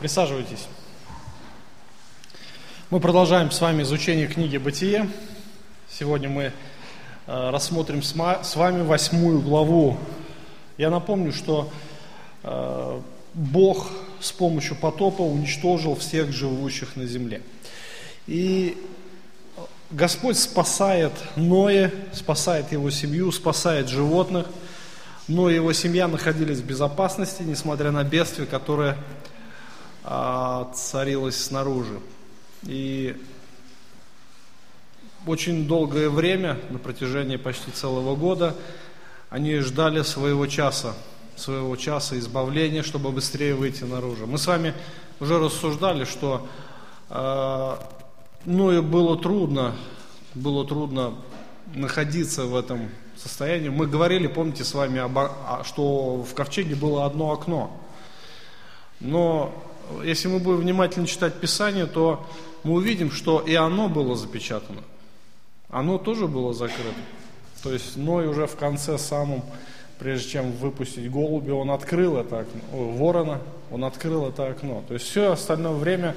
Присаживайтесь. Мы продолжаем с вами изучение книги «Бытие». Сегодня мы э, рассмотрим с вами восьмую главу. Я напомню, что э, Бог с помощью потопа уничтожил всех живущих на земле. И Господь спасает Ноя, спасает его семью, спасает животных, но его семья находились в безопасности, несмотря на бедствие, которое царилось снаружи. И очень долгое время, на протяжении почти целого года, они ждали своего часа, своего часа избавления, чтобы быстрее выйти наружу. Мы с вами уже рассуждали, что э, Ною было трудно, было трудно находиться в этом состоянии. Мы говорили, помните с вами, что в ковчеге было одно окно. Но если мы будем внимательно читать Писание, то мы увидим, что и оно было запечатано. Оно тоже было закрыто. То есть Ной уже в конце самом, прежде чем выпустить голубя, он открыл это окно, ворона, он открыл это окно. То есть все остальное время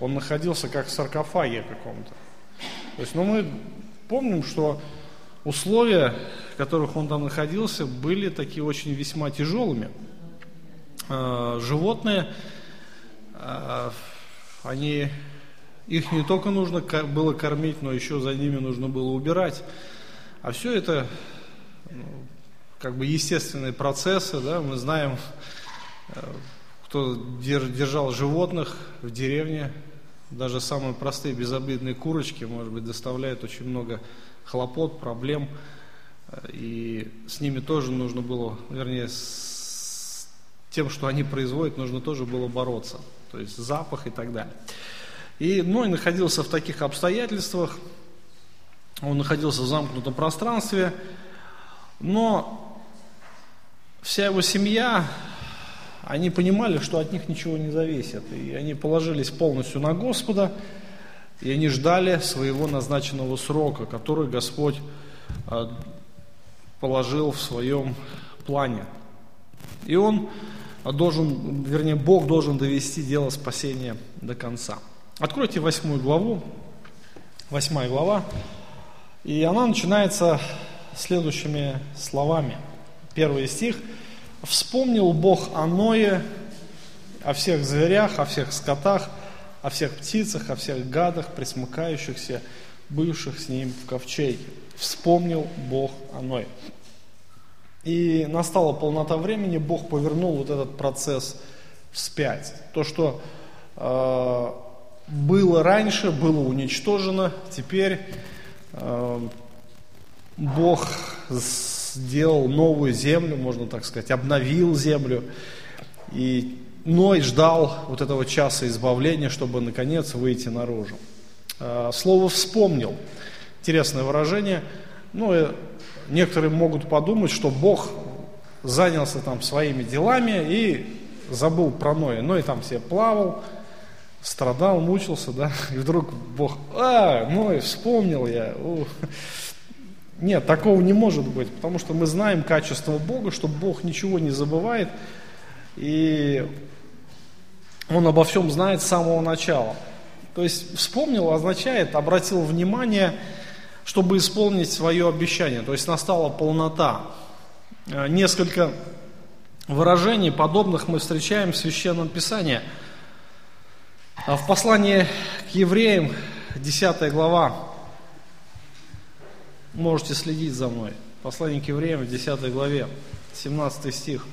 он находился как в саркофаге каком-то. То есть, ну, мы помним, что условия, в которых он там находился, были такие очень весьма тяжелыми. А, животные, они, их не только нужно было кормить, но еще за ними нужно было убирать. А все это ну, как бы естественные процессы, да, мы знаем, э, кто держал животных в деревне, даже самые простые безобидные курочки, может быть, доставляют очень много хлопот, проблем. И с ними тоже нужно было, вернее, с тем, что они производят, нужно тоже было бороться. То есть запах и так далее. И Ной находился в таких обстоятельствах, он находился в замкнутом пространстве, но вся его семья они понимали, что от них ничего не зависит. И они положились полностью на Господа, и они ждали своего назначенного срока, который Господь а, положил в своем плане. И Он должен, вернее, Бог должен довести дело спасения до конца. Откройте восьмую главу, восьмая глава, и она начинается следующими словами. Первый стих – Вспомнил Бог о Ное, о всех зверях, о всех скотах, о всех птицах, о всех гадах, присмыкающихся, бывших с ним в ковчеге. Вспомнил Бог о Ное. И настала полнота времени, Бог повернул вот этот процесс вспять. То, что э, было раньше, было уничтожено, теперь э, Бог сделал новую землю, можно так сказать, обновил землю. И Ной ждал вот этого часа избавления, чтобы наконец выйти наружу. А, слово «вспомнил». Интересное выражение. Ну, некоторые могут подумать, что Бог занялся там своими делами и забыл про Ноя. Ной там себе плавал, страдал, мучился, да, и вдруг Бог, а, Ной, вспомнил я. Нет, такого не может быть, потому что мы знаем качество Бога, что Бог ничего не забывает, и Он обо всем знает с самого начала. То есть вспомнил означает, обратил внимание, чтобы исполнить свое обещание, то есть настала полнота. Э, несколько выражений подобных мы встречаем в Священном Писании. А в послании к евреям, 10 глава, Можете следить за мной. Послание к евреям в 10 главе, 17 стих.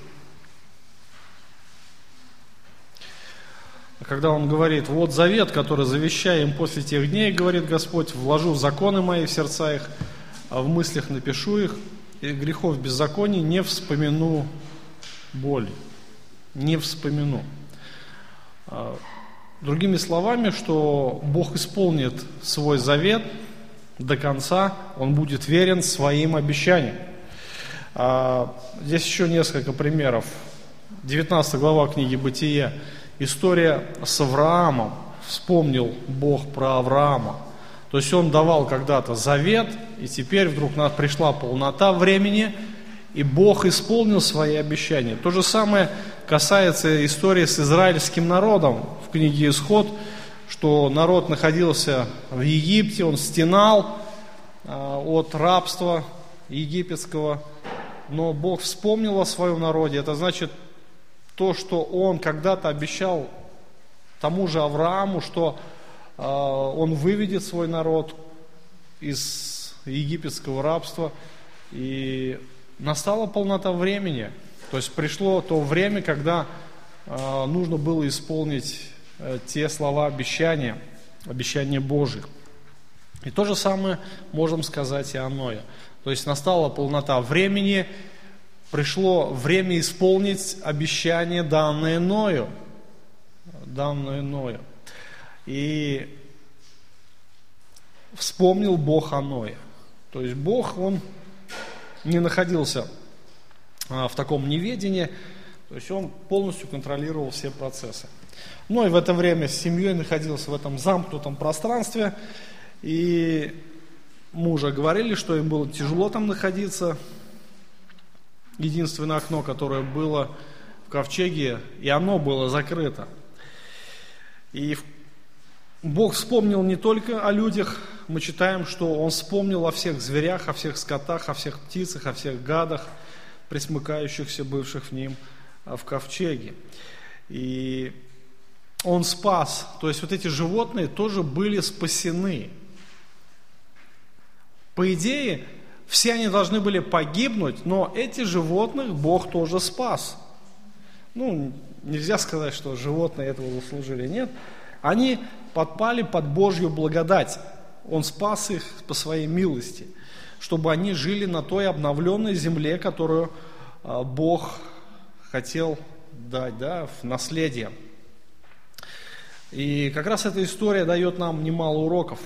Когда он говорит, вот завет, который завещаю им после тех дней, говорит Господь, вложу законы мои в сердца их, а в мыслях напишу их, и грехов беззаконий не вспомину боли. Не вспомину. А, другими словами, что Бог исполнит свой завет – до конца, он будет верен своим обещаниям. А, здесь еще несколько примеров. 19 глава книги «Бытие». История с Авраамом. Вспомнил Бог про Авраама. То есть он давал когда-то завет, и теперь вдруг пришла полнота времени, и Бог исполнил свои обещания. То же самое касается истории с израильским народом в книге «Исход», что народ находился в Египте, он стенал а, от рабства египетского, но Бог вспомнил о своем народе. Это значит то, что Он когда-то обещал тому же Аврааму, что э, Он выведет свой народ из египетского рабства. И настала полнота времени. То есть пришло то время, когда э, нужно было исполнить э, те слова обещания, обещания Божьих. И то же самое можем сказать и о Ное. То есть настала полнота времени, пришло время исполнить обещание, данное Ною. Данное Ною. И вспомнил Бог о Ное. То есть Бог, Он не находился а, в таком неведении, то есть Он полностью контролировал все процессы. Но и в это время с семьей находился в этом замкнутом пространстве, и мужа говорили, что им было тяжело там находиться, единственное окно, которое было в ковчеге, и оно было закрыто. И Бог вспомнил не только о людях, мы читаем, что Он вспомнил о всех зверях, о всех скотах, о всех птицах, о всех гадах, присмыкающихся, бывших в ним а, в ковчеге. И Он спас, то есть вот эти животные тоже были спасены. По идее, все они должны были погибнуть, но эти животных Бог тоже спас. Ну, нельзя сказать, что животные этого заслужили, нет. Они подпали под Божью благодать. Он спас их по своей милости, чтобы они жили на той обновленной земле, которую а, Бог хотел дать да, в наследие. И как раз эта история дает нам немало уроков.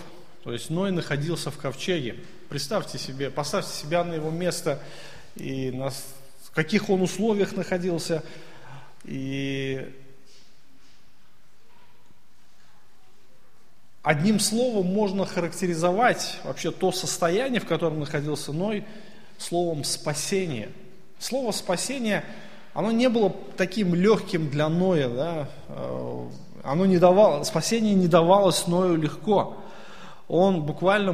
То есть Ной находился в ковчеге. Представьте себе, поставьте себя на его место и на каких он условиях находился. И одним словом можно характеризовать вообще то состояние, в котором находился Ной, словом спасение. Слово спасение, оно не было таким легким для Ноя, да? Э, оно не давало, спасение не давалось Ною легко он буквально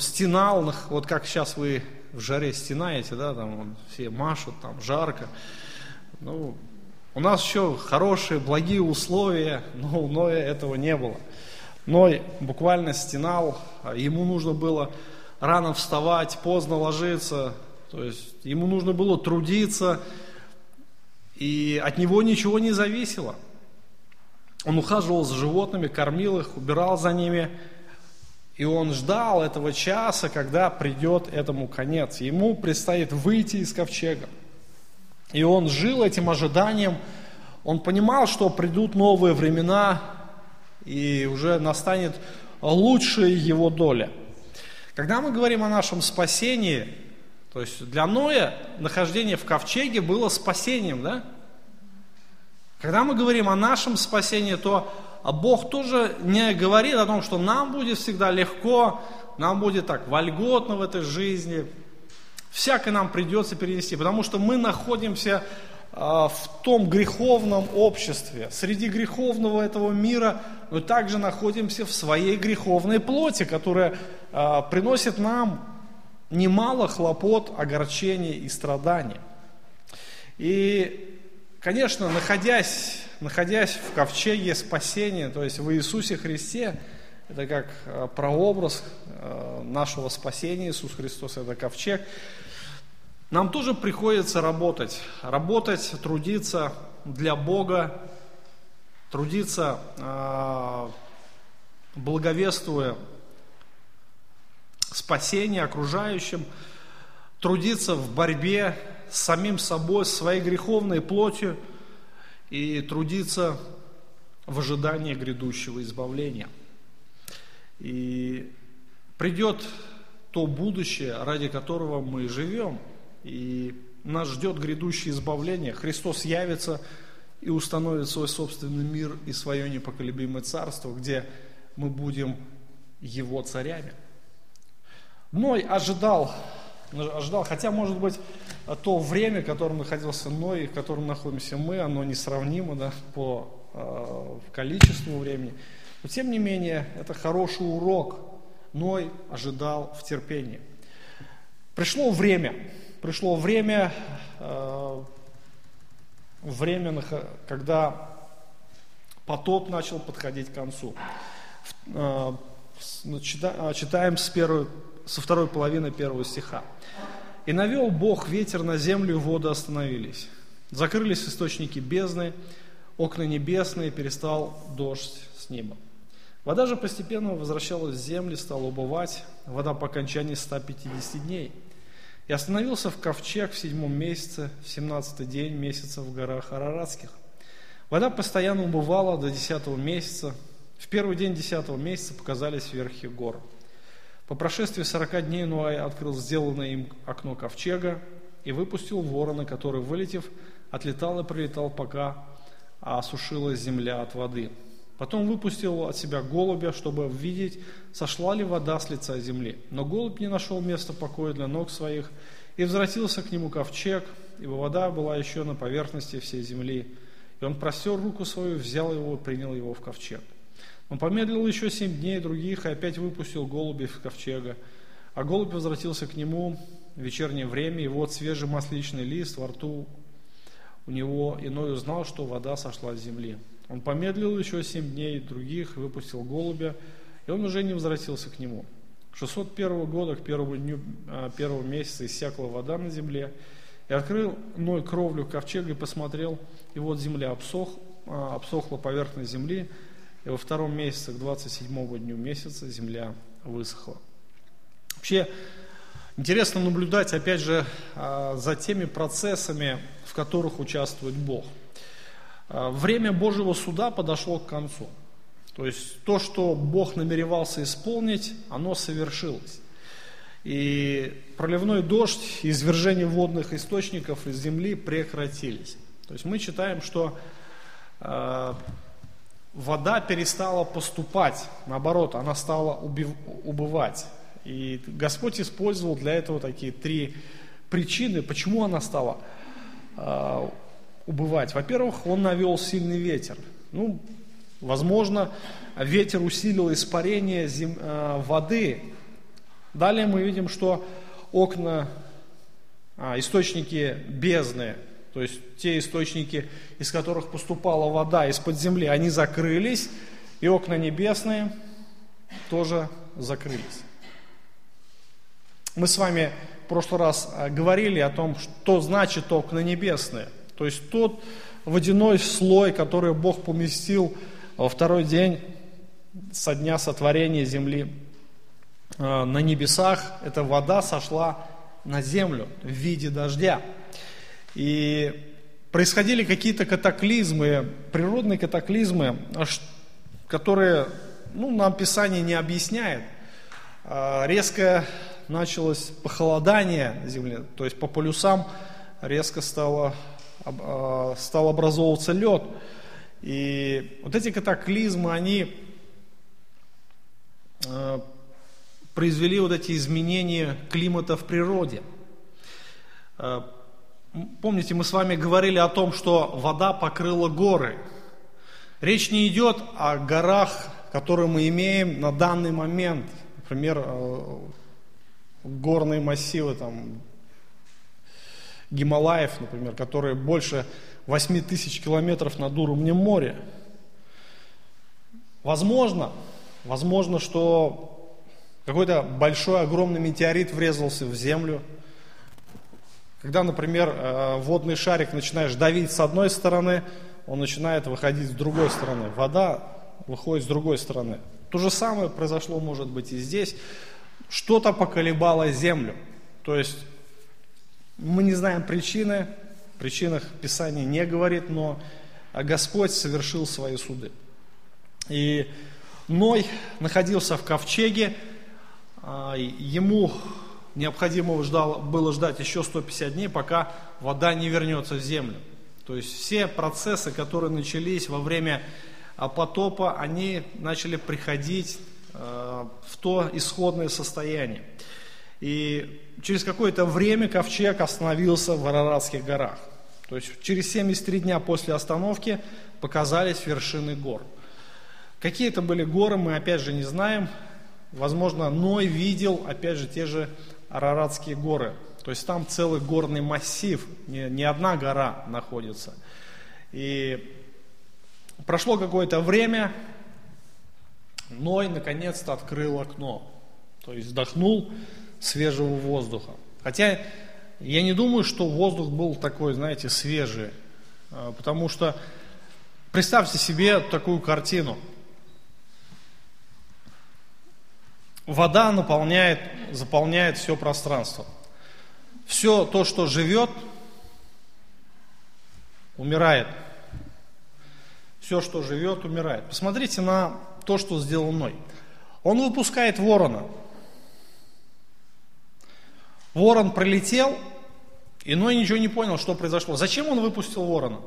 стенал, вот как сейчас вы в жаре стенаете, да, там все машут, там жарко. Ну, у нас еще хорошие, благие условия, но у Ноя этого не было. Ной буквально стенал, ему нужно было рано вставать, поздно ложиться, то есть ему нужно было трудиться, и от него ничего не зависело. Он ухаживал за животными, кормил их, убирал за ними – и он ждал этого часа, когда придет этому конец. Ему предстоит выйти из ковчега. И он жил этим ожиданием. Он понимал, что придут новые времена, и уже настанет лучшая его доля. Когда мы говорим о нашем спасении, то есть для Ноя нахождение в ковчеге было спасением, да? Когда мы говорим о нашем спасении, то Бог тоже не говорит о том, что нам будет всегда легко, нам будет так вольготно в этой жизни, всякое нам придется перенести, потому что мы находимся а, в том греховном обществе, среди греховного этого мира, мы также находимся в своей греховной плоти, которая а, приносит нам немало хлопот, огорчений и страданий. И, конечно, находясь находясь в ковчеге спасения, то есть в Иисусе Христе, это как э, прообраз э, нашего спасения, Иисус Христос это ковчег, нам тоже приходится работать, работать, трудиться для Бога, трудиться, э, благовествуя спасение окружающим, трудиться в борьбе с самим собой, с своей греховной плотью – и трудиться в ожидании грядущего избавления. И придет то будущее, ради которого мы живем, и нас ждет грядущее избавление. Христос явится и установит свой собственный мир и свое непоколебимое царство, где мы будем Его царями. Ной ожидал, ожидал, хотя, может быть, то время, в котором находился Ной в котором находимся мы, оно несравнимо да, по э, количеству времени. Но тем не менее, это хороший урок. Ной ожидал в терпении. Пришло время, пришло время, э, время, когда потоп начал подходить к концу. Э, читаем с первой, со второй половины первого стиха. «И навел Бог ветер на землю, воды остановились. Закрылись источники бездны, окна небесные, перестал дождь с неба. Вода же постепенно возвращалась в землю, стала убывать, вода по окончании 150 дней. И остановился в ковчег в седьмом месяце, в семнадцатый день месяца в горах Араратских. Вода постоянно убывала до десятого месяца. В первый день десятого месяца показались верхи гор. По прошествии сорока дней Ноай открыл сделанное им окно ковчега и выпустил ворона, который, вылетев, отлетал и прилетал, пока осушилась земля от воды. Потом выпустил от себя голубя, чтобы видеть, сошла ли вода с лица земли. Но голубь не нашел места покоя для ног своих, и возвратился к нему ковчег, ибо вода была еще на поверхности всей земли. И он простер руку свою, взял его и принял его в ковчег. Он помедлил еще семь дней других и опять выпустил голубя в ковчега. А голубь возвратился к нему в вечернее время, и вот свежий масличный лист во рту у него, иной узнал, что вода сошла с земли. Он помедлил еще семь дней других, выпустил голубя, и он уже не возвратился к нему. 601 года, к первому дню а, первого месяца иссякла вода на земле, и открыл Ной кровлю ковчега и посмотрел, и вот земля обсох, а, обсохла поверхность земли, и во втором месяце, к 27 дню месяца, земля высохла. Вообще, интересно наблюдать, опять же, а, за теми процессами, в которых участвует Бог. А, время Божьего суда подошло к концу. То есть то, что Бог намеревался исполнить, оно совершилось. И проливной дождь извержение водных источников из земли прекратились. То есть мы читаем, что э, вода перестала поступать, наоборот, она стала убывать. И Господь использовал для этого такие три причины, почему она стала э, убывать. Во-первых, Он навел сильный ветер. Ну, возможно, ветер усилил испарение зем, э, воды Далее мы видим, что окна, а, источники бездны, то есть те источники, из которых поступала вода из-под земли, они закрылись, и окна небесные тоже закрылись. Мы с вами в прошлый раз а, говорили о том, что значит окна небесные. То есть тот водяной слой, который Бог поместил во второй день со дня сотворения земли Э, на небесах эта вода сошла на землю в виде дождя. И происходили какие-то катаклизмы, природные катаклизмы, которые ну, нам Писание не объясняет. Э, резко началось похолодание земли, то есть по полюсам резко стало, э, стал образовываться лед. И вот эти катаклизмы, они произвели вот эти изменения климата в природе. Помните, мы с вами говорили о том, что вода покрыла горы. Речь не идет о горах, которые мы имеем на данный момент. Например, э, горные массивы там, Гималаев, например, которые больше 8 тысяч километров над уровнем моря. Возможно, возможно, что какой-то большой, огромный метеорит врезался в землю. Когда, например, э, водный шарик начинаешь давить с одной стороны, он начинает выходить с другой стороны. Вода выходит с другой стороны. То же самое произошло, может быть, и здесь. Что-то поколебало землю. То есть мы не знаем причины, причинах Писание не говорит, но Господь совершил свои суды. И Ной находился в ковчеге, а, ему необходимо было ждать еще 150 дней, пока вода не вернется в землю. То есть все процессы, которые начались во время а, потопа, они начали приходить а, в то исходное состояние. И через какое-то время ковчег остановился в Араратских горах. То есть через 73 дня после остановки показались вершины гор. Какие это были горы, мы опять же не знаем. Возможно, Ной видел, опять же, те же Араратские горы. То есть там целый горный массив, не, не одна гора находится. И прошло какое-то время, Ной наконец-то открыл окно. То есть вдохнул свежего воздуха. Хотя я не думаю, что воздух был такой, знаете, свежий. А, потому что представьте себе такую картину. Вода наполняет, заполняет все пространство. Все то, что живет, умирает. Все, что живет, умирает. Посмотрите на то, что сделал Ной. Он выпускает ворона. Ворон пролетел, и Ной ничего не понял, что произошло. Зачем он выпустил ворона?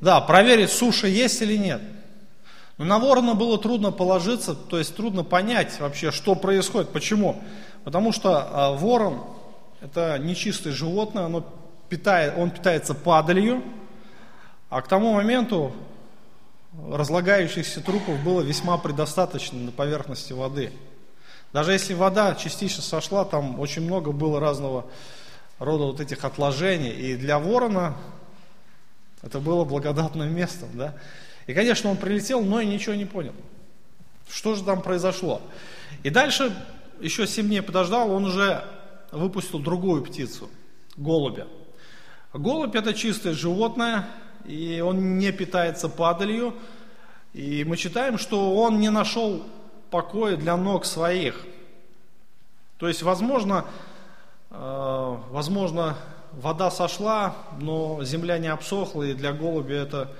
Да, проверить, суша есть или нет. Но на ворона было трудно положиться, то есть трудно понять вообще, что происходит. Почему? Потому что а, ворон это нечистое животное, оно питает, он питается падалью, а к тому моменту разлагающихся трупов было весьма предостаточно на поверхности воды. Даже если вода частично сошла, там очень много было разного рода вот этих отложений. И для ворона это было благодатным местом. Да? И, конечно, он прилетел, но и ничего не понял. Что же там произошло? И дальше, еще семь дней подождал, он уже выпустил другую птицу, голубя. Голубь это чистое животное, и он не питается падалью. И мы читаем, что он не нашел покоя для ног своих. То есть, возможно, э, возможно, вода сошла, но земля не обсохла, и для голубя это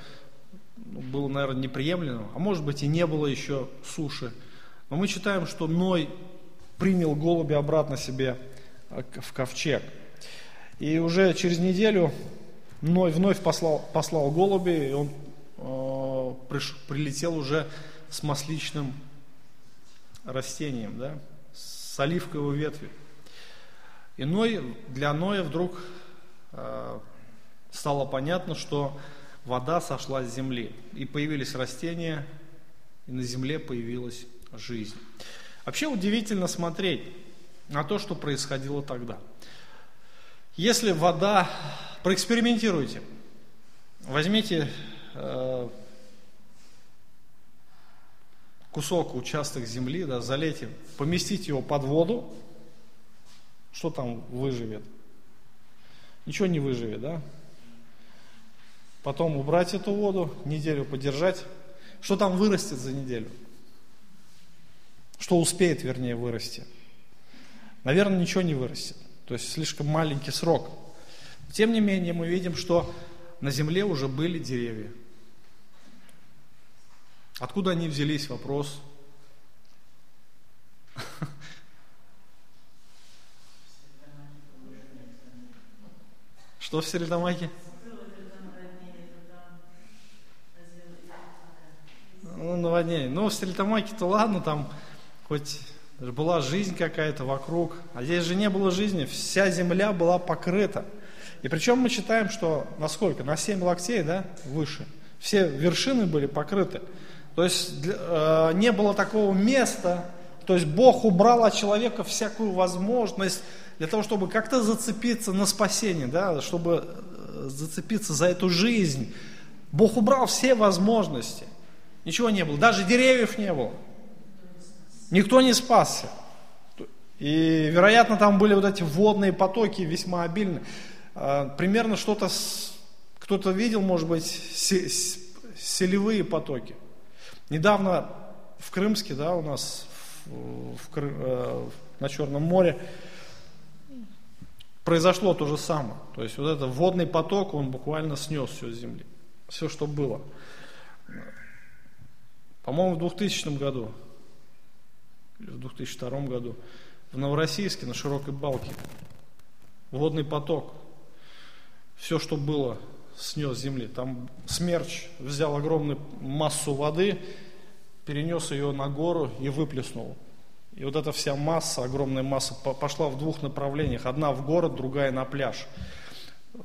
было, наверное, неприемлемо. А может быть, и не было еще суши. Но мы читаем, что Ной принял голубя обратно себе э, в ковчег. И уже через неделю Ной вновь послал, послал голуби, и он э, приш, прилетел уже с масличным растением, да, с оливковой ветви. И Ной, для Ноя вдруг э, стало понятно, что вода сошла с земли, и появились растения, и на земле появилась жизнь. Вообще удивительно смотреть на то, что происходило тогда. Если вода, проэкспериментируйте, возьмите э, кусок, участок земли, да, залейте, поместите его под воду, что там выживет? Ничего не выживет, да? Потом убрать эту воду, неделю подержать. Что там вырастет за неделю? Что успеет, вернее, вырасти? Наверное, ничего не вырастет. То есть слишком маленький срок. Тем не менее, мы видим, что на земле уже были деревья. Откуда они взялись? Вопрос. Что в Середомаке? Ну, наводнение. Ну, в Стрельтамаке-то ладно, там хоть была жизнь какая-то вокруг. А здесь же не было жизни, вся земля была покрыта. И причем мы читаем, что насколько? На 7 локтей, да, выше. Все вершины были покрыты. То есть э, не было такого места, то есть Бог убрал от человека всякую возможность для того, чтобы как-то зацепиться на спасение, да, чтобы э, зацепиться за эту жизнь. Бог убрал все возможности. Ничего не было, даже деревьев не было. Никто не спасся. И, вероятно, там были вот эти водные потоки весьма обильные. А, примерно что-то, кто-то видел, может быть, селевые потоки. Недавно в Крымске, да, у нас в, в, э, на Черном море произошло то же самое. То есть вот этот водный поток, он буквально снес все с земли. Все, что было. По-моему, в 2000 году, или в 2002 году, в Новороссийске на широкой балке водный поток, все, что было, снес земли. Там смерч взял огромную массу воды, перенес ее на гору и выплеснул. И вот эта вся масса, огромная масса пошла в двух направлениях. Одна в город, другая на пляж.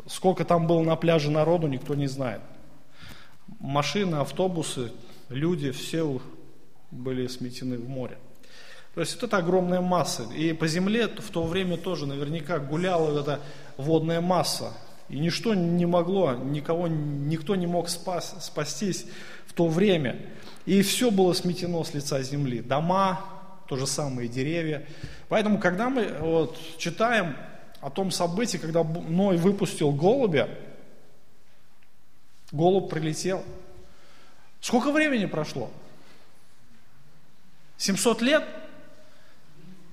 Сколько там было на пляже народу, никто не знает. Машины, автобусы, люди, все были сметены в море. То есть это огромная масса. И по земле в то время тоже наверняка гуляла эта водная масса. И ничто не могло, никого, никто не мог спас, спастись в то время. И все было сметено с лица земли. Дома, то же самое деревья. Поэтому, когда мы вот, читаем о том событии, когда Ной выпустил голубя, голубь прилетел. Сколько времени прошло? 700 лет?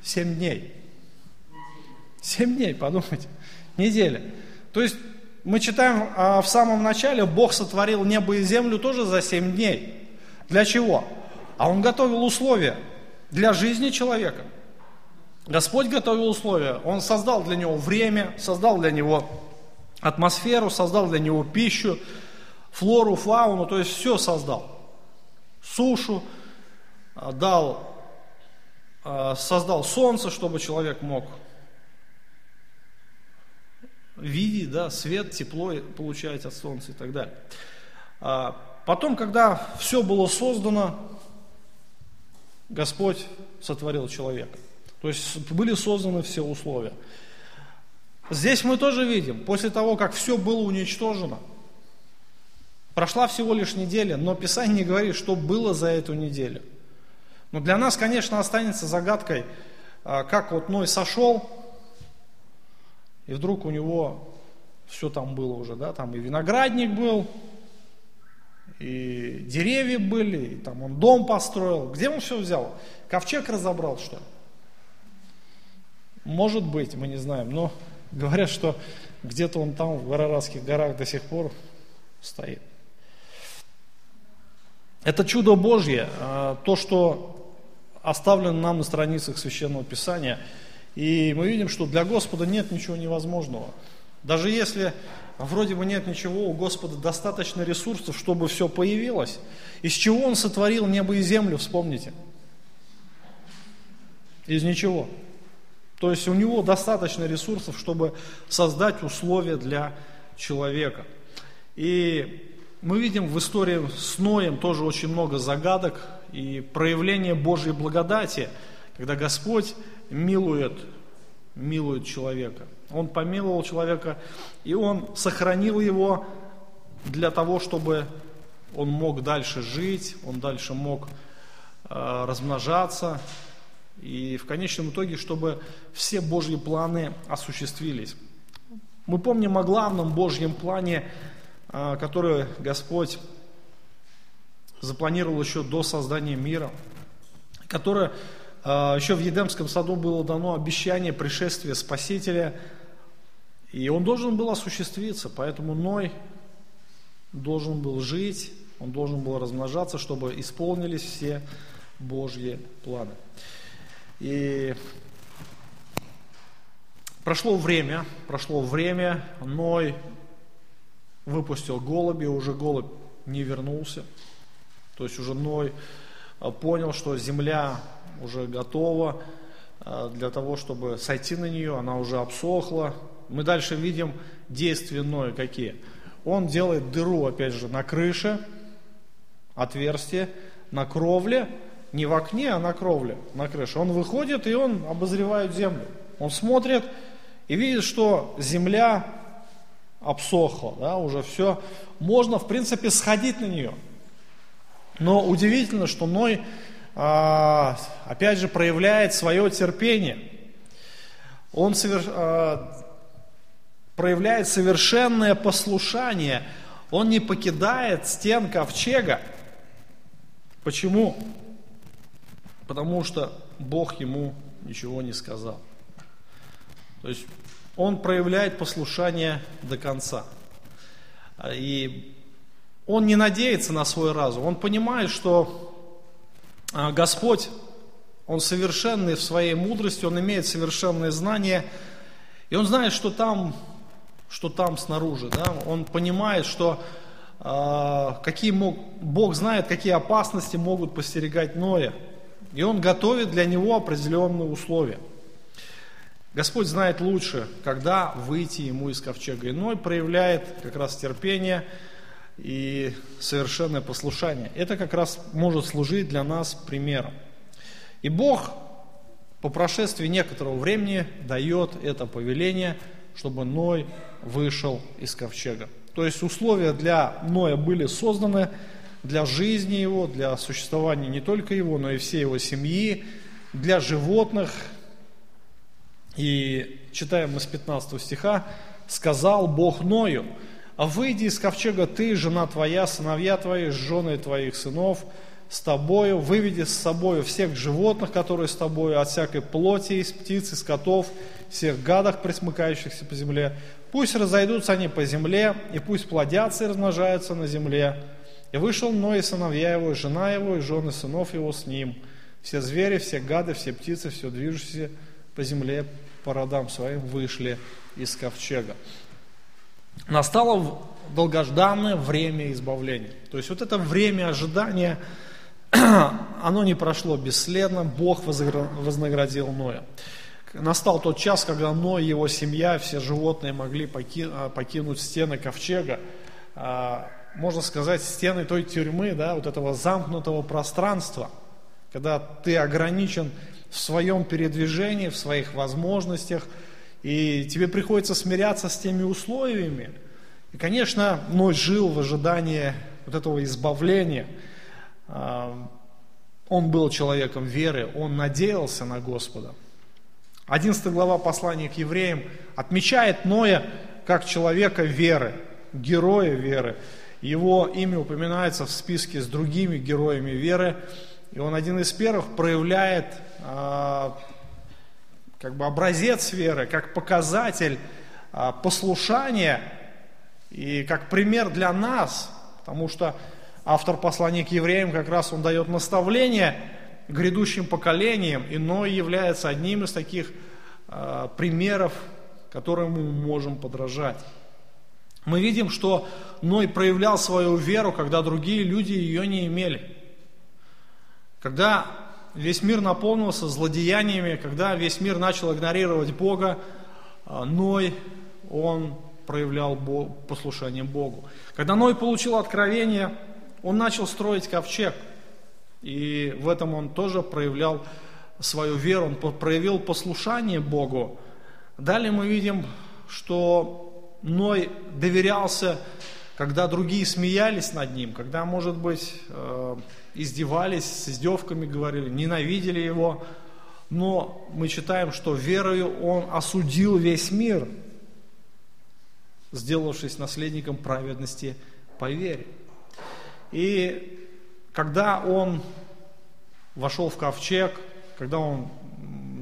7 дней. 7 дней, подумайте. Неделя. То есть мы читаем а, в самом начале, Бог сотворил небо и землю тоже за 7 дней. Для чего? А Он готовил условия для жизни человека. Господь готовил условия. Он создал для него время, создал для него атмосферу, создал для него пищу, флору, фауну, то есть все создал. Сушу, а, дал, а, создал солнце, чтобы человек мог видеть, да, свет, тепло получать от солнца и так далее. А потом, когда все было создано, Господь сотворил человека. То есть были созданы все условия. Здесь мы тоже видим, после того, как все было уничтожено, прошла всего лишь неделя, но Писание говорит, что было за эту неделю. Но для нас, конечно, останется загадкой, а, как вот Ной сошел, и вдруг у него все там было уже, да, там и виноградник был, и деревья были, и там он дом построил. Где он все взял? Ковчег разобрал, что ли? Может быть, мы не знаем, но говорят, что где-то он там в Араратских горах до сих пор стоит. Это чудо Божье, а, то, что оставлено нам на страницах Священного Писания. И мы видим, что для Господа нет ничего невозможного. Даже если вроде бы нет ничего, у Господа достаточно ресурсов, чтобы все появилось. Из чего Он сотворил небо и землю, вспомните. Из ничего. То есть у него достаточно ресурсов, чтобы создать условия для человека. И мы видим в истории с Ноем тоже очень много загадок и проявления Божьей благодати, когда Господь милует, милует человека. Он помиловал человека, и Он сохранил его для того, чтобы он мог дальше жить, он дальше мог э, размножаться, и в конечном итоге, чтобы все Божьи планы осуществились. Мы помним о главном Божьем плане, а, который Господь запланировал еще до создания мира, которое а, еще в Едемском саду было дано обещание пришествия Спасителя, и он должен был осуществиться, поэтому Ной должен был жить, он должен был размножаться, чтобы исполнились все Божьи планы. И прошло время, прошло время, Ной выпустил голуби, уже голубь не вернулся. То есть уже Ной а, понял, что земля уже готова а, для того, чтобы сойти на нее, она уже обсохла. Мы дальше видим действия Ноя какие. Он делает дыру, опять же, на крыше, отверстие, на кровле, не в окне, а на кровле, на крыше. Он выходит и он обозревает землю. Он смотрит и видит, что земля обсохла, да, уже все. Можно, в принципе, сходить на нее. Но удивительно, что Ной, а, опять же, проявляет свое терпение. Он совер... а, проявляет совершенное послушание. Он не покидает стен ковчега. Почему? потому что Бог ему ничего не сказал. То есть он проявляет послушание до конца. И он не надеется на свой разум. Он понимает, что а, Господь, Он совершенный в своей мудрости, Он имеет совершенные знания. И Он знает, что там, что там снаружи. Да? Он понимает, что а, какие мог, Бог знает, какие опасности могут постерегать Ноя И он готовит для него определенные условия. Господь знает лучше, когда выйти ему из ковчега. Иной проявляет как раз терпение и совершенное послушание. Это как раз может служить для нас примером. И Бог по прошествии некоторого времени дает это повеление, чтобы Ной вышел из ковчега. То есть условия для Ноя были созданы для жизни его, для существования не только его, но и всей его семьи, для животных. И читаем мы с 15 стиха, «Сказал Бог Ною, а выйди из ковчега ты, жена твоя, сыновья твои, жены твоих сынов, с тобою, выведи с собою всех животных, которые с тобою, от всякой плоти, из птиц, из котов, всех гадах, присмыкающихся по земле. Пусть разойдутся они по земле, и пусть плодятся и размножаются на земле. И вышел Ной и сыновья его, и жена его, и жены сынов его с ним. Все звери, все гады, все птицы, все движущиеся по земле по родам своим вышли из ковчега. Настало долгожданное время избавления. То есть вот это время ожидания, оно не прошло бесследно, Бог вознаградил Ноя. Настал тот час, когда Ной его семья, все животные могли а, покинуть стены ковчега, а, можно сказать, стены той тюрьмы, да, вот этого замкнутого пространства, когда ты ограничен в своем передвижении, в своих возможностях, и тебе приходится смиряться с теми условиями. И, конечно, Ной жил в ожидании вот этого избавления. А, он был человеком веры, он надеялся на Господа. 11 глава послания к евреям отмечает Ноя как человека веры, героя веры. Его имя упоминается в списке с другими героями веры, и он один из первых проявляет э, как бы образец веры, как показатель э, послушания и как пример для нас, потому что автор послания к евреям как раз он дает наставление грядущим поколениям, и Ной является одним из таких э, примеров, которым мы можем подражать. Мы видим, что Ной проявлял свою веру, когда другие люди ее не имели. Когда весь мир наполнился злодеяниями, когда весь мир начал игнорировать Бога, а, Ной, он проявлял послушание Богу. Когда Ной получил откровение, он начал строить ковчег – и в этом он тоже проявлял свою веру, он проявил послушание Богу. Далее мы видим, что Ной доверялся, когда другие смеялись над ним, когда, может быть, э, издевались, с издевками говорили, ненавидели его. Но мы читаем, что верою он осудил весь мир, сделавшись наследником праведности по вере. И когда он вошел в ковчег, когда он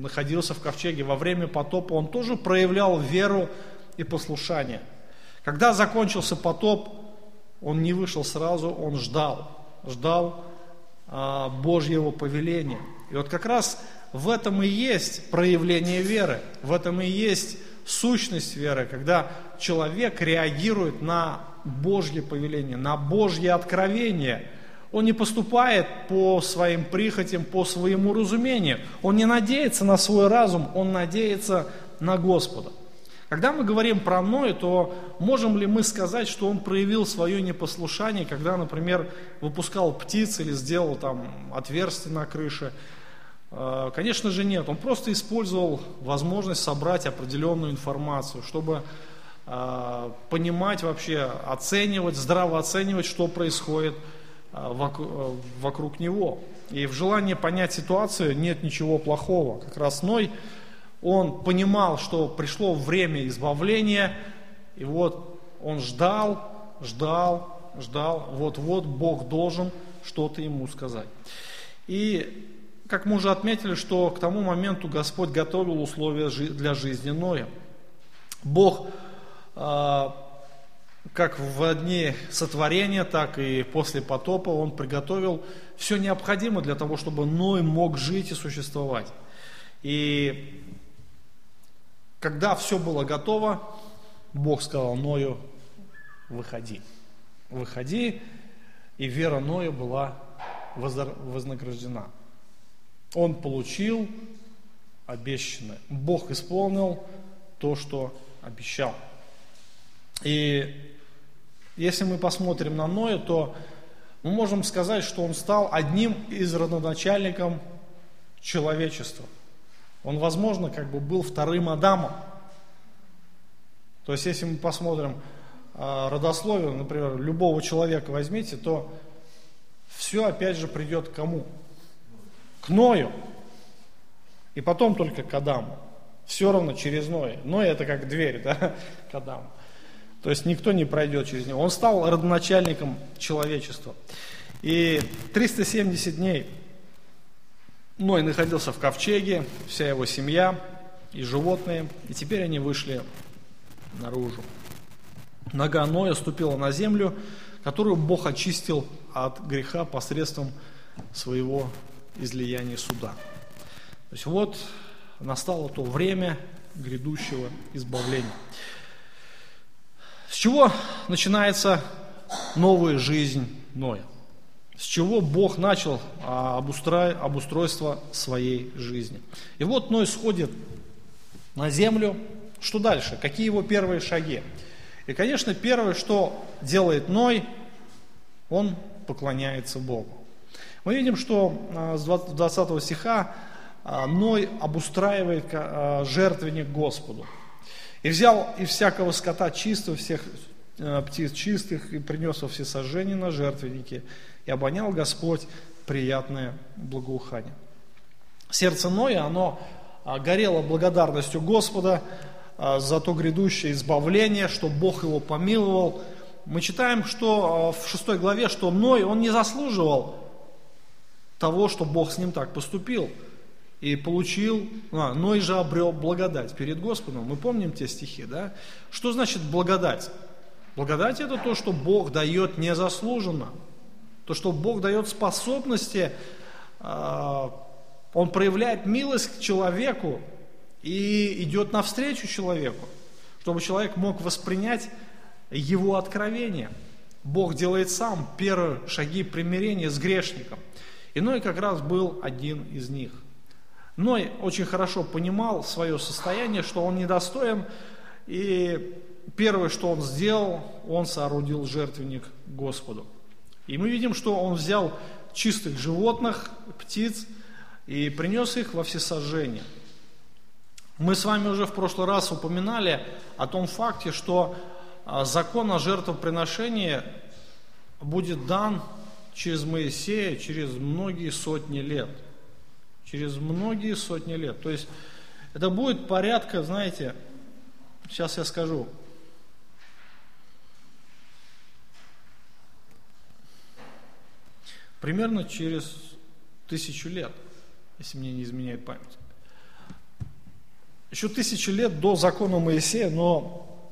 находился в ковчеге во время потопа, он тоже проявлял веру и послушание. Когда закончился потоп, он не вышел сразу, он ждал, ждал Божьего повеления. И вот как раз в этом и есть проявление веры, в этом и есть сущность веры, когда человек реагирует на Божье повеление, на Божье откровение – он не поступает по своим прихотям, по своему разумению. Он не надеется на свой разум, он надеется на Господа. Когда мы говорим про Ноя, то можем ли мы сказать, что он проявил свое непослушание, когда, например, выпускал птиц или сделал там отверстие на крыше? Э, конечно же нет, он просто использовал возможность собрать определенную информацию, чтобы э, понимать вообще, оценивать, здраво оценивать, что происходит – э, вокруг него. И в желании понять ситуацию нет ничего плохого. Как раз Ной, он понимал, что пришло время избавления, и вот он ждал, ждал, ждал, вот-вот Бог должен что-то ему сказать. И как мы уже отметили, что к тому моменту Господь готовил условия для жизни Ноя. Бог а, как в дни сотворения, так и после потопа он приготовил все необходимое для того, чтобы Ной мог жить и существовать. И когда все было готово, Бог сказал Ною, выходи. Выходи, и вера Ноя была вознаграждена. Он получил обещанное. Бог исполнил то, что обещал. И если мы посмотрим на Ноя, то мы можем сказать, что он стал одним из родоначальников человечества. Он, возможно, как бы был вторым Адамом. То есть, если мы посмотрим э, родословие, например, любого человека возьмите, то все опять же придет к кому? К Ною. И потом только к Адаму. Все равно через Ноя. Ной это как дверь, да, к Адаму. То есть никто не пройдет через него. Он стал родоначальником человечества. И 370 дней Ной находился в ковчеге, вся его семья и животные, и теперь они вышли наружу. Нога Ноя ступила на землю, которую Бог очистил от греха посредством своего излияния суда. То есть вот настало то время грядущего избавления. С чего начинается новая жизнь Ноя? С чего Бог начал а, обустройство своей жизни? И вот Ной сходит на землю. Что дальше? Какие его первые шаги? И, конечно, первое, что делает Ной, он поклоняется Богу. Мы видим, что а, с 20 стиха а, Ной обустраивает жертвенник Господу. И взял из всякого скота чистого, всех э, птиц чистых, и принес во все сожжения на жертвенники, и обонял Господь приятное благоухание. Сердце Ноя, оно а, горело благодарностью Господа а, за то грядущее избавление, что Бог его помиловал. Мы читаем, что а, в шестой главе, что Ной, он не заслуживал того, что Бог с ним так поступил – и получил, а, но и же обрел благодать перед Господом. Мы помним те стихи, да? Что значит благодать? Благодать это то, что Бог дает незаслуженно. То, что Бог дает способности, а, Он проявляет милость к человеку и идет навстречу человеку, чтобы человек мог воспринять его откровение. Бог делает сам первые шаги примирения с грешником. Иной как раз был один из них. Ной очень хорошо понимал свое состояние, что он недостоин, и первое, что он сделал, он соорудил жертвенник Господу. И мы видим, что он взял чистых животных, птиц, и принес их во всесожжение. Мы с вами уже в прошлый раз упоминали о том факте, что а, закон о жертвоприношении будет дан через Моисея через многие сотни лет – через многие сотни лет. То есть это будет порядка, знаете, сейчас я скажу, примерно через тысячу лет, если мне не изменяет память. Еще тысячу лет до закона Моисея, но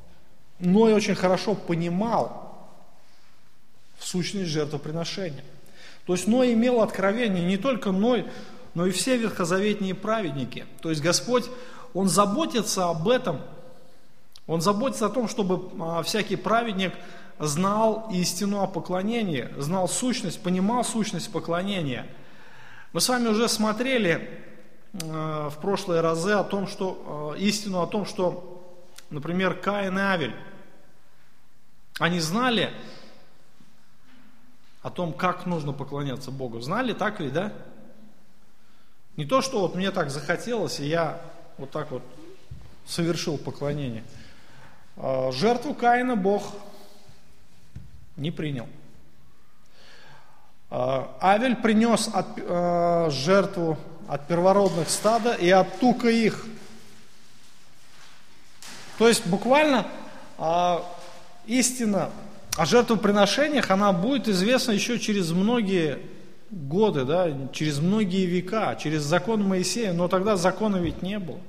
Ной очень хорошо понимал сущность жертвоприношения. То есть Ной имел откровение, не только Ной, но и все ветхозаветные праведники. То есть Господь, Он заботится об этом, Он заботится о том, чтобы а, всякий праведник знал истину о поклонении, знал сущность, понимал сущность поклонения. Мы с вами уже смотрели а, в прошлые разы о том, что а, истину о том, что, например, Каин и Авель, они знали о том, как нужно поклоняться Богу. Знали, так ли, да? Не то, что вот мне так захотелось, и я вот так вот совершил поклонение. А, жертву Каина Бог не принял. А, Авель принес от, э, жертву от первородных стада и от тука их. То есть буквально э, истина о жертвоприношениях, она будет известна еще через многие годы, да, через многие века, через закон Моисея, но тогда закона ведь не было.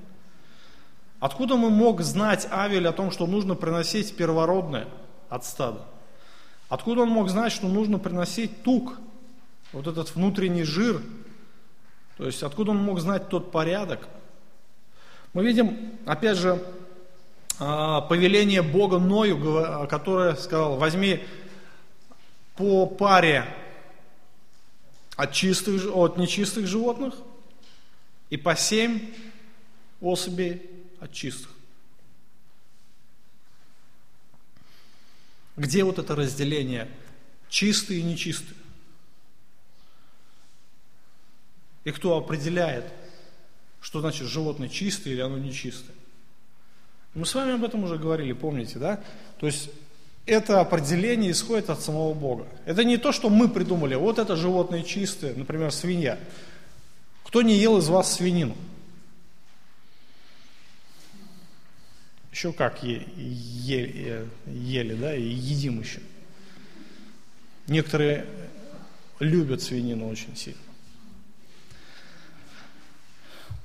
Откуда мы мог знать Авель о том, что нужно приносить первородное от стада? Откуда он мог знать, что нужно приносить тук, вот этот внутренний жир? То есть откуда он мог знать тот порядок? Мы видим, опять же, а, повеление Бога Ною, которое сказал, возьми по паре от, чистых, от нечистых животных и по семь особей от чистых. Где вот это разделение чистые и нечистые? И кто определяет, что значит животное чистое или оно нечистое? Мы с вами об этом уже говорили, помните, да? То есть это определение исходит от самого Бога. Это не то, что мы придумали. Вот это животное чистое, например, свинья. Кто не ел из вас свинину? Еще как ели, ели, ели да, и едим еще. Некоторые любят свинину очень сильно.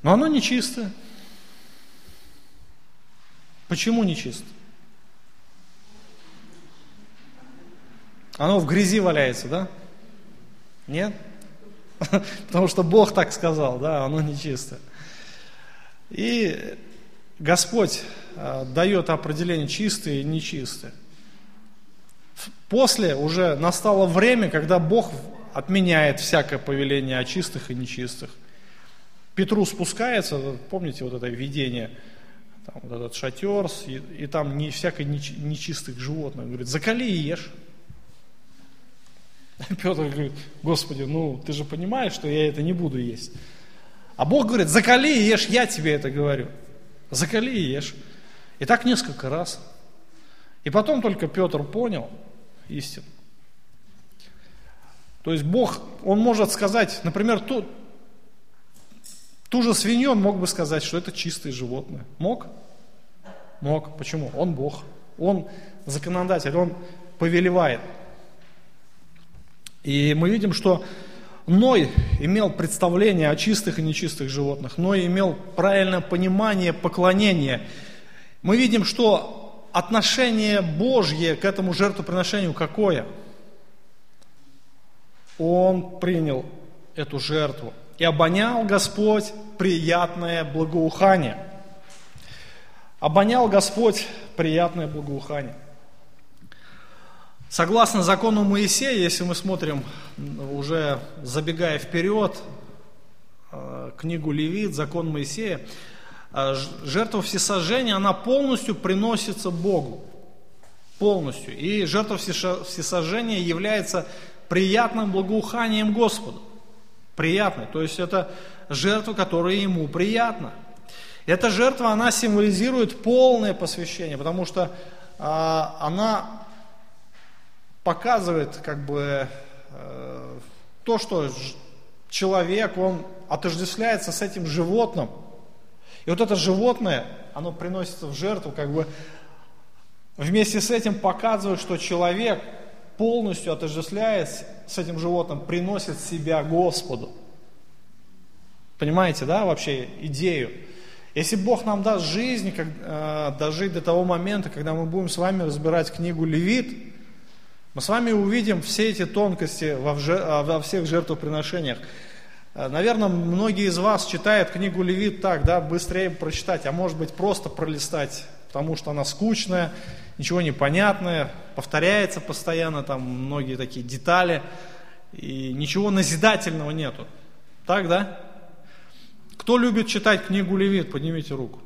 Но оно нечистое. Почему нечисто? Оно в грязи валяется, да? Нет? Потому что Бог так сказал, да, оно нечисто. И Господь дает определение чистое и нечистое. После уже настало время, когда Бог отменяет всякое повеление о чистых и нечистых. Петру спускается, помните вот это видение, там, вот этот шатер, и, там не всякое нечистых животных. Говорит, закали и ешь. Петр говорит, Господи, ну ты же понимаешь, что я это не буду есть. А Бог говорит, закали и ешь, я тебе это говорю. Закали и ешь. И так несколько раз. И потом только Петр понял истину. То есть Бог, Он может сказать, например, ту, ту же свинью Он мог бы сказать, что это чистое животное. Мог? Мог. Почему? Он Бог. Он законодатель, Он повелевает. И мы видим, что Ной имел представление о чистых и нечистых животных. Ной имел правильное понимание поклонения. Мы видим, что отношение Божье к этому жертвоприношению какое? Он принял эту жертву. И обонял Господь приятное благоухание. Обонял Господь приятное благоухание. Согласно закону Моисея, если мы смотрим, уже забегая вперед, э, книгу Левит, закон Моисея, жертва всесожжения, она полностью приносится Богу. Полностью. И жертва всесожжения является приятным благоуханием Господу. Приятной. То есть это жертва, которая ему приятна. Эта жертва, она символизирует полное посвящение, потому что а, она показывает как бы э, то, что человек, он отождествляется с этим животным. И вот это животное, оно приносится в жертву, как бы вместе с этим показывает, что человек полностью отождествляясь с этим животным, приносит себя Господу. Понимаете, да, вообще идею? Если Бог нам даст жизнь, как, э, дожить до того момента, когда мы будем с вами разбирать книгу Левит, мы с вами увидим все эти тонкости во, а, во всех жертвоприношениях. Э, Наверное, многие из вас читают книгу Левит так, да, быстрее прочитать, а может быть просто пролистать, потому что она скучная, ничего не понятное, повторяется постоянно, там многие такие детали, и ничего назидательного нету. Так, да? Кто любит читать книгу Левит, поднимите руку.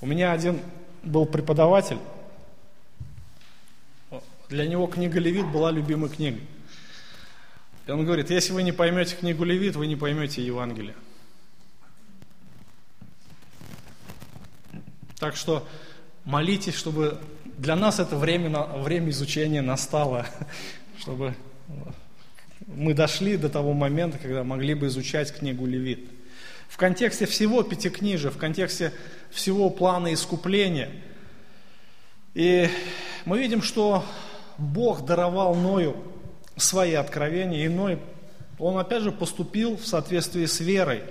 У меня один был преподаватель, для него книга Левит была любимой книгой. И он говорит, если вы не поймете книгу Левит, вы не поймете Евангелие. Так что молитесь, чтобы для нас это время, время изучения настало, чтобы мы дошли до того момента, когда могли бы изучать книгу Левит. В контексте всего Пятикнижия, в контексте всего плана искупления. И мы видим, что Бог даровал Ною свои откровения, и Ной, он опять же поступил в соответствии с верой.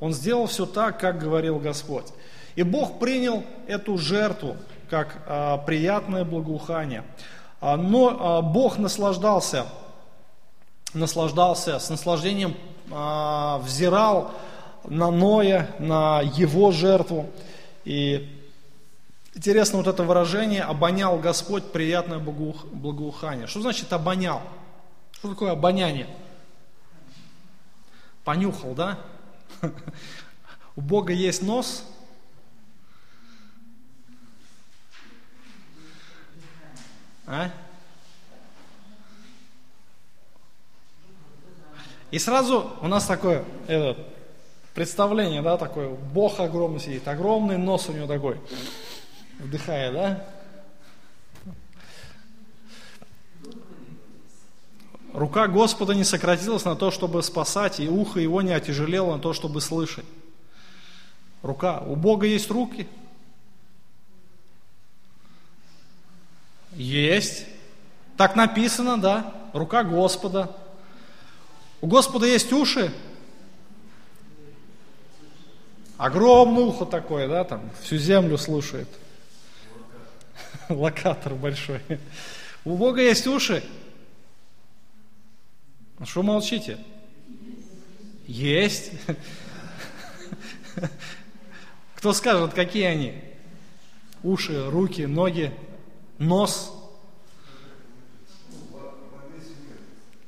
Он сделал все так, как говорил Господь. И Бог принял эту жертву как а, приятное благоухание. А, но а, Бог наслаждался, наслаждался, с наслаждением а, взирал на Ноя, на его жертву. И интересно вот это выражение «обонял Господь приятное благоухание». Что значит «обонял»? Что такое обоняние? Понюхал, да? У Бога есть нос. А? И сразу у нас такое это, представление, да, такое, Бог огромный сидит, огромный нос у него такой, вдыхая, да? Рука Господа не сократилась на то, чтобы спасать, и ухо его не отяжелело на то, чтобы слышать. Рука. У Бога есть руки? Есть. Так написано, да. Рука Господа. У Господа есть уши? Огромное ухо такое, да, там, всю землю слушает. Локатор большой. У Бога есть уши? Что молчите? Есть. Кто скажет, какие они? Уши, руки, ноги, нос.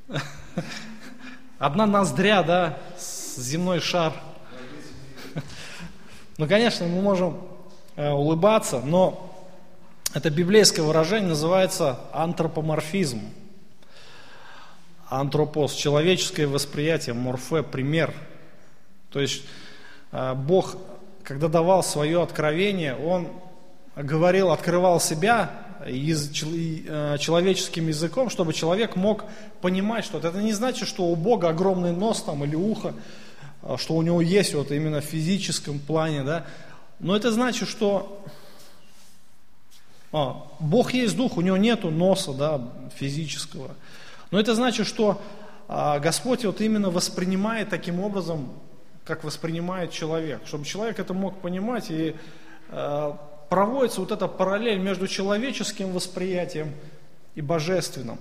Одна ноздря, да, земной шар. Ну, конечно, мы можем э, улыбаться, но это библейское выражение называется антропоморфизм. Антропос, человеческое восприятие, морфе, пример. То есть э, Бог, когда давал свое откровение, Он говорил, открывал себя э, человеческим языком, чтобы человек мог понимать что-то. Это не значит, что у Бога огромный нос там или ухо, э, что у него есть вот именно в физическом плане, да. Но это значит, что а, Бог есть дух, у него нету носа, да, физического. Но это значит, что а, Господь вот именно воспринимает таким образом, как воспринимает человек, чтобы человек это мог понимать и а, проводится вот эта параллель между человеческим восприятием и божественным.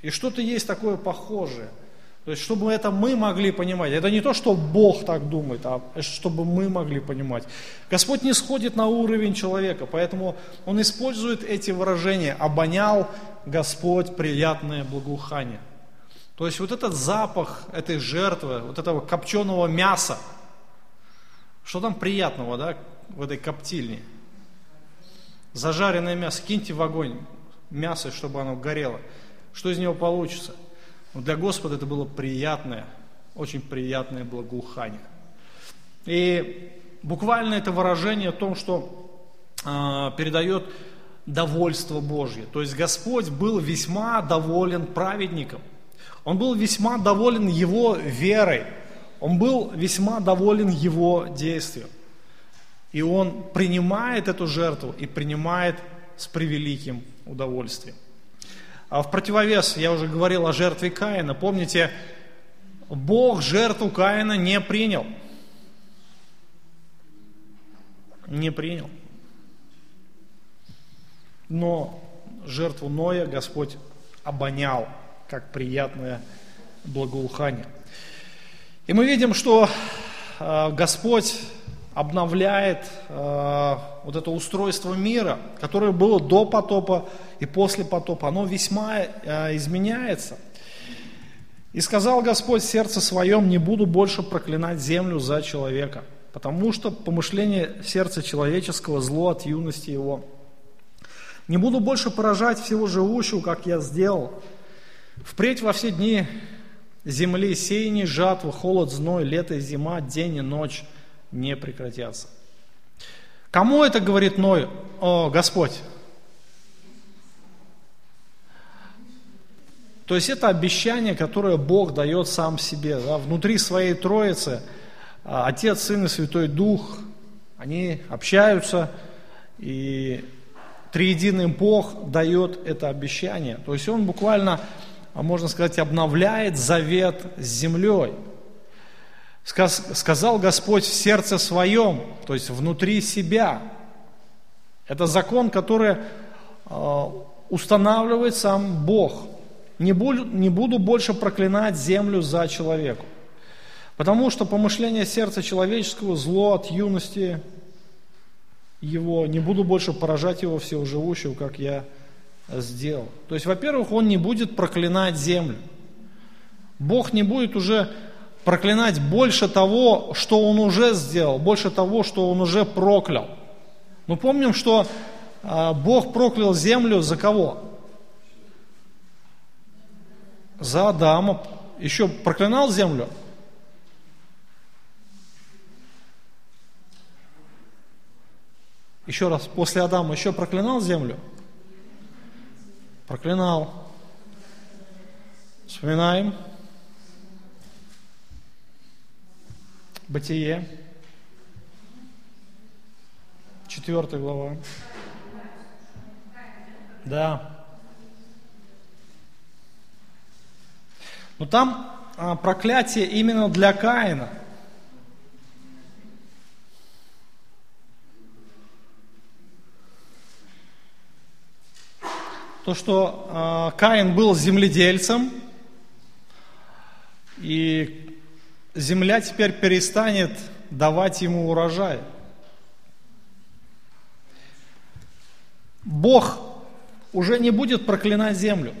И что-то есть такое похожее. То есть, чтобы это мы могли понимать. Это не то, что Бог так думает, а чтобы мы могли понимать. Господь не сходит на уровень человека, поэтому Он использует эти выражения. Обонял Господь приятное благоухание. То есть, вот этот запах этой жертвы, вот этого копченого мяса, что там приятного, да, в этой коптильне – Зажаренное мясо, киньте в огонь мясо, чтобы оно горело. Что из него получится? Но для Господа это было приятное, очень приятное благоухание. И буквально это выражение о том, что э, передает довольство Божье. То есть Господь был весьма доволен праведником. Он был весьма доволен его верой. Он был весьма доволен его действием. И он принимает эту жертву и принимает с превеликим удовольствием. А в противовес, я уже говорил о жертве Каина. Помните, Бог жертву Каина не принял. Не принял. Но жертву Ноя Господь обонял, как приятное благоухание. И мы видим, что а, Господь обновляет э, вот это устройство мира, которое было до потопа и после потопа. Оно весьма э, изменяется. И сказал Господь сердце своем, не буду больше проклинать землю за человека, потому что помышление сердца человеческого зло от юности его. Не буду больше поражать всего живущего, как я сделал. Впредь во все дни земли сеяние, жатва, холод, зной, лето и зима, день и ночь – не прекратятся. Кому это говорит Ной? О, Господь. То есть это обещание, которое Бог дает сам себе. Да? Внутри своей Троицы а, Отец, Сын и Святой Дух, они общаются, и триединый Бог дает это обещание. То есть Он буквально, а можно сказать, обновляет завет с землей сказал Господь в сердце своем, то есть внутри себя. Это закон, который а, устанавливает сам Бог. Не буду, больше проклинать землю за человека. Потому что помышление сердца человеческого зло от юности его, не буду больше поражать его всего живущего, как я сделал. То есть, во-первых, он не будет проклинать землю. Бог не будет уже проклинать больше того, что Он уже сделал, больше того, что Он уже проклял. Мы помним, что а, Бог проклял землю за кого? За Адама. Еще проклинал землю? Еще раз, после Адама еще проклинал землю? Проклинал. Вспоминаем. Бытие. Четвертая глава. Да. Но там а, проклятие именно для Каина – то, что э, Каин был земледельцем, и земля теперь перестанет давать ему урожай. Бог уже не будет проклинать землю.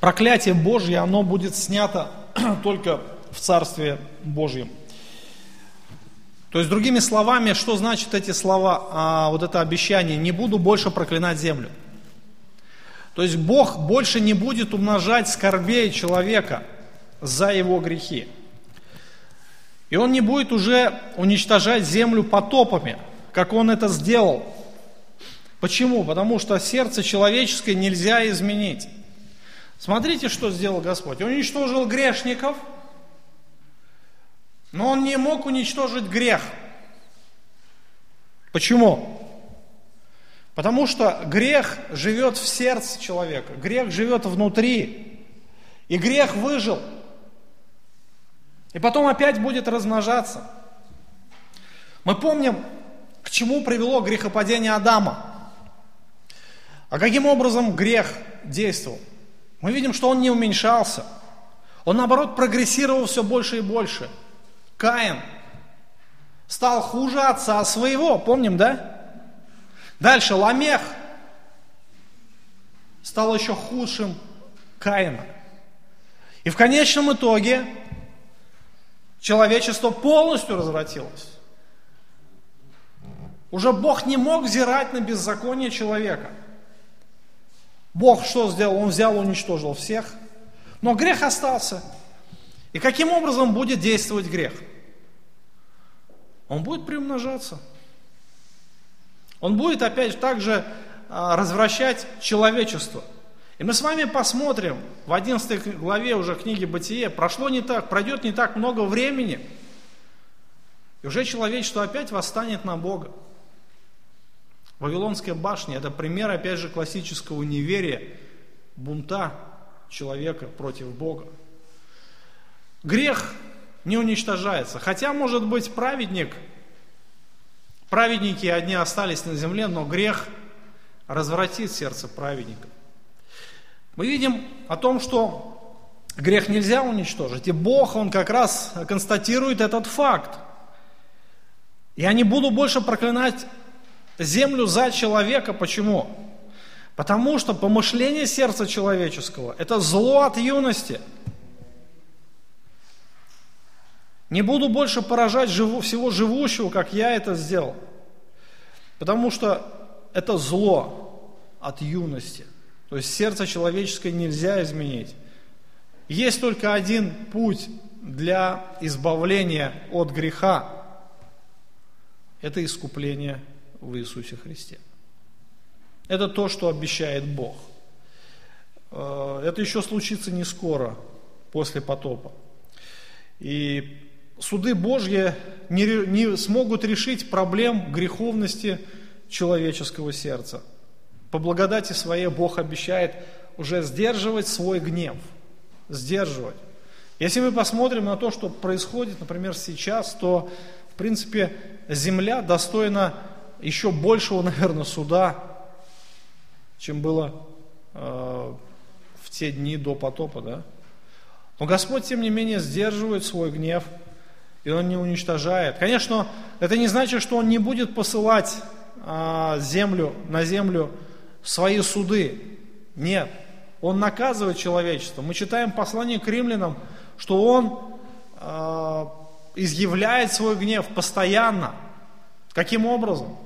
Проклятие Божье, оно будет снято только в Царстве Божьем. То есть, другими словами, что значит эти слова, а, вот это обещание, не буду больше проклинать землю. То есть Бог больше не будет умножать скорбей человека за его грехи. И Он не будет уже уничтожать землю потопами, как Он это сделал. Почему? Потому что сердце человеческое нельзя изменить. Смотрите, что сделал Господь. Он уничтожил грешников – но он не мог уничтожить грех. Почему? Потому что грех живет в сердце человека, грех живет внутри, и грех выжил. И потом опять будет размножаться. Мы помним, к чему привело грехопадение Адама. А каким образом грех действовал? Мы видим, что он не уменьшался. Он, наоборот, прогрессировал все больше и больше – Каин стал хуже отца своего, помним, да? Дальше Ламех стал еще худшим Каина. И в конечном итоге человечество полностью развратилось. Уже Бог не мог взирать на беззаконие человека. Бог что сделал? Он взял, уничтожил всех. Но грех остался. И каким образом будет действовать грех? Он будет приумножаться. Он будет опять также а, развращать человечество. И мы с вами посмотрим в 11 главе уже книги Бытие, прошло не так, пройдет не так много времени, и уже человечество опять восстанет на Бога. Вавилонская башня – это пример, опять же, классического неверия, бунта человека против Бога. Грех не уничтожается. Хотя, может быть, праведник, праведники одни остались на земле, но грех развратит сердце праведника. Мы видим о том, что грех нельзя уничтожить. И Бог, Он как раз констатирует этот факт. Я не буду больше проклинать землю за человека. Почему? Потому что помышление сердца человеческого – это зло от юности – Не буду больше поражать живу, всего живущего, как я это сделал. Потому что это зло от юности. То есть сердце человеческое нельзя изменить. Есть только один путь для избавления от греха. Это искупление в Иисусе Христе. Это то, что обещает Бог. Э, это еще случится не скоро, после потопа. И суды Божьи не, не смогут решить проблем греховности человеческого сердца. По благодати своей Бог обещает уже сдерживать свой гнев. Сдерживать. Если мы посмотрим на то, что происходит, например, сейчас, то, в принципе, земля достойна еще большего, наверное, суда, чем было э, в те дни до потопа, да? Но Господь, тем не менее, сдерживает свой гнев – и Он не уничтожает. Конечно, это не значит, что Он не будет посылать а, землю, на землю свои суды. Нет. Он наказывает человечество. Мы читаем послание к римлянам, что Он э, изъявляет свой гнев постоянно. Каким образом?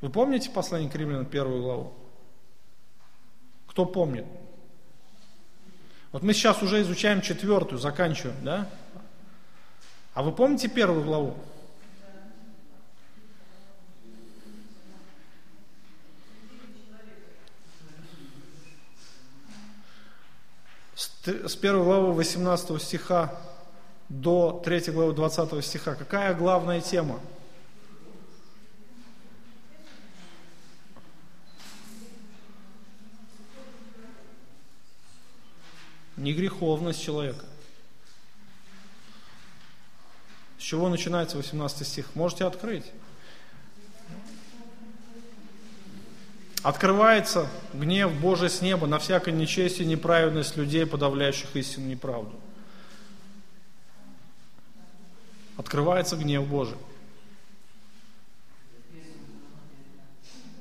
Вы помните послание к римлянам, первую главу? Кто помнит? Вот мы сейчас уже изучаем четвертую, заканчиваем, да? А вы помните первую главу? С первой главы 18 стиха до 3 главы 20 стиха. Какая главная тема? Не греховность человека. С чего начинается 18 стих? Можете открыть. Открывается гнев Божий с неба на всякое нечестие и неправедность людей, подавляющих истину неправду. Открывается гнев Божий.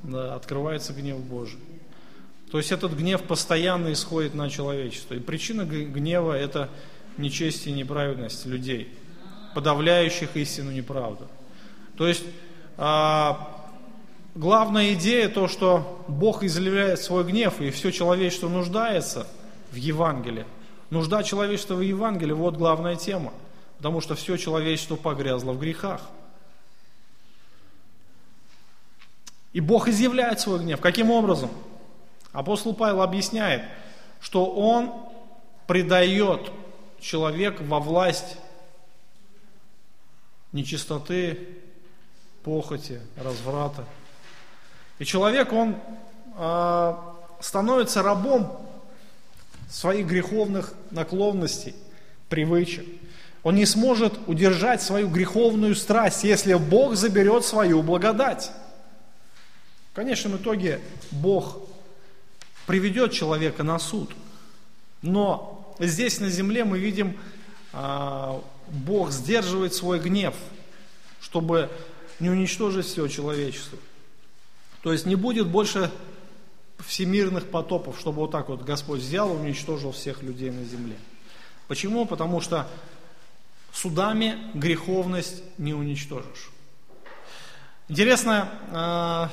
Да, открывается гнев Божий. То есть этот гнев постоянно исходит на человечество. И причина гнева – это нечестие и неправедность людей, подавляющих истину неправду. То есть а, главная идея то, что Бог изливает свой гнев, и все человечество нуждается в Евангелии. Нужда человечества в Евангелии – вот главная тема. Потому что все человечество погрязло в грехах. И Бог изъявляет свой гнев. Каким образом? Апостол Павел объясняет, что он предает человека во власть нечистоты, похоти, разврата. И человек, он э, становится рабом своих греховных наклонностей, привычек. Он не сможет удержать свою греховную страсть, если Бог заберет свою благодать. В конечном итоге Бог приведет человека на суд. Но здесь на земле мы видим, а, Бог сдерживает свой гнев, чтобы не уничтожить все человечество. То есть не будет больше всемирных потопов, чтобы вот так вот Господь взял и уничтожил всех людей на земле. Почему? Потому что судами греховность не уничтожишь. Интересно, а,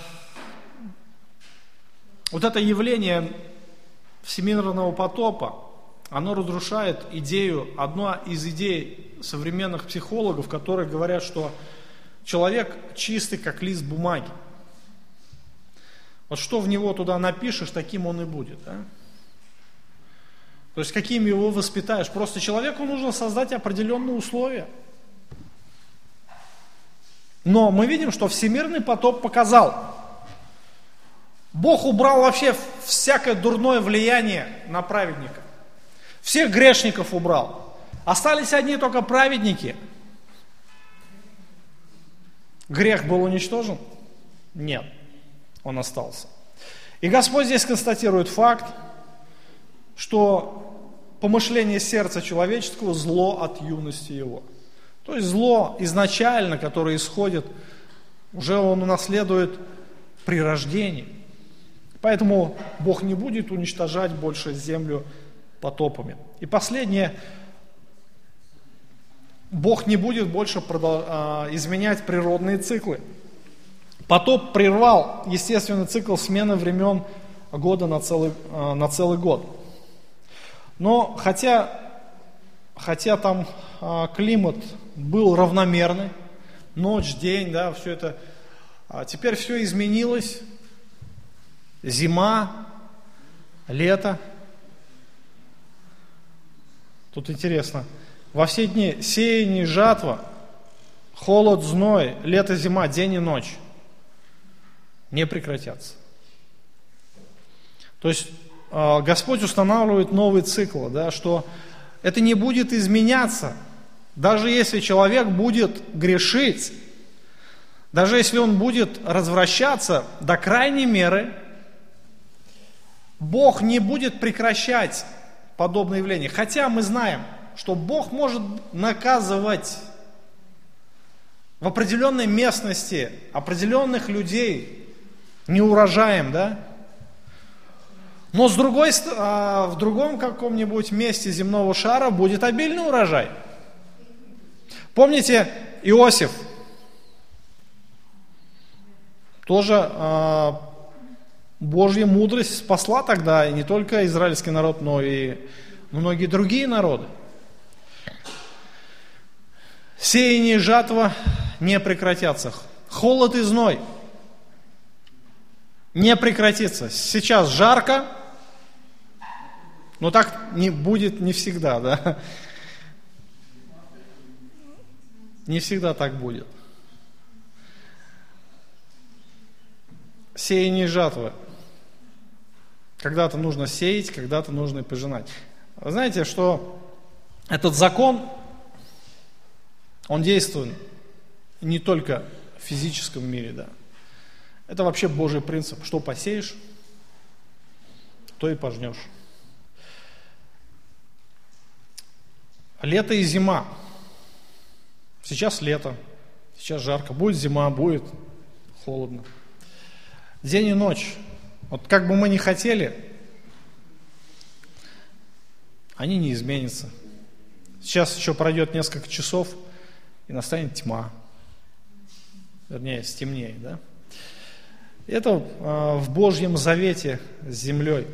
вот это явление всемирного потопа, оно разрушает идею, одна из идей современных психологов, которые говорят, что человек чистый, как лист бумаги. Вот что в него туда напишешь, таким он и будет. Да? То есть каким его воспитаешь. Просто человеку нужно создать определенные условия. Но мы видим, что всемирный потоп показал, Бог убрал вообще всякое дурное влияние на праведника. Всех грешников убрал. Остались одни только праведники. Грех был уничтожен? Нет, он остался. И Господь здесь констатирует факт, что помышление сердца человеческого зло от юности его. То есть зло изначально, которое исходит, уже он унаследует при рождении. Поэтому Бог не будет уничтожать больше землю потопами. И последнее, Бог не будет больше а, изменять природные циклы. Потоп прервал естественный цикл смены времен года на целый, а, на целый год. Но хотя, хотя там а, климат был равномерный, ночь, день, да, все это, теперь все изменилось, Зима, лето. Тут интересно. Во все дни сеяние, жатва, холод, зной, лето, зима, день и ночь не прекратятся. То есть а, Господь устанавливает новый цикл, да, что это не будет изменяться, даже если человек будет грешить, даже если он будет развращаться до крайней меры, Бог не будет прекращать подобное явление. Хотя мы знаем, что Бог может наказывать в определенной местности определенных людей неурожаем, да? Но с другой, а, в другом каком-нибудь месте земного шара будет обильный урожай. Помните Иосиф? Тоже э, Божья мудрость спасла тогда не только израильский народ, но и многие другие народы. Сеяние и жатва не прекратятся. Холод и зной не прекратится. Сейчас жарко, но так не будет не всегда, да? Не всегда так будет. Сеяние и жатва. Когда-то нужно сеять, когда-то нужно пожинать. Вы знаете, что этот закон, он действует не только в физическом мире, да. Это вообще Божий принцип. Что посеешь, то и пожнешь. Лето и зима. Сейчас лето, сейчас жарко. Будет зима, будет холодно. День и ночь. Вот как бы мы ни хотели, они не изменятся. Сейчас еще пройдет несколько часов, и настанет тьма. Вернее, стемнеет, да? Это э, в Божьем завете с землей.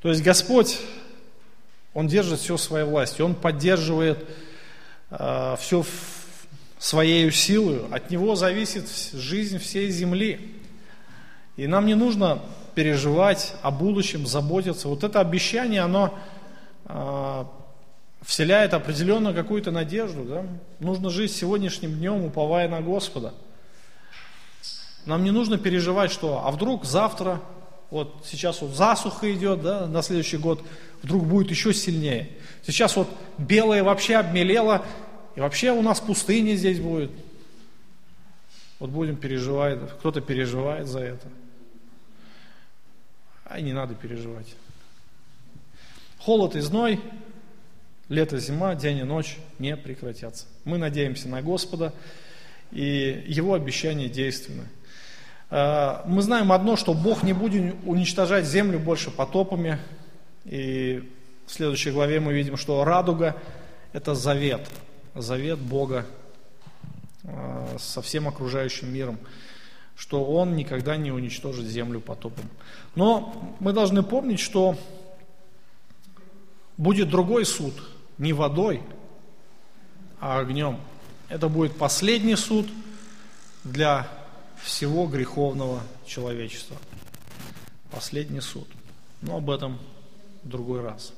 То есть Господь, Он держит все своей власти, Он поддерживает э, все своей силой. От Него зависит жизнь всей земли. И нам не нужно переживать о будущем, заботиться. Вот это обещание, оно э, вселяет определенную какую-то надежду. Да? Нужно жить сегодняшним днем, уповая на Господа. Нам не нужно переживать, что, а вдруг завтра, вот сейчас вот засуха идет, да, на следующий год, вдруг будет еще сильнее. Сейчас вот белое вообще обмелело, и вообще у нас пустыня здесь будет. Вот будем переживать, кто-то переживает за это. А не надо переживать. Холод и зной, лето, зима, день и ночь не прекратятся. Мы надеемся на Господа, и Его обещания действенны. Э, мы знаем одно, что Бог не будет уничтожать землю больше потопами. И в следующей главе мы видим, что радуга – это завет, завет Бога э, со всем окружающим миром, что Он никогда не уничтожит землю потопом. Но мы должны помнить, что будет другой суд, не водой, а огнем. Это будет последний суд для всего греховного человечества. Последний суд. Но об этом в другой раз.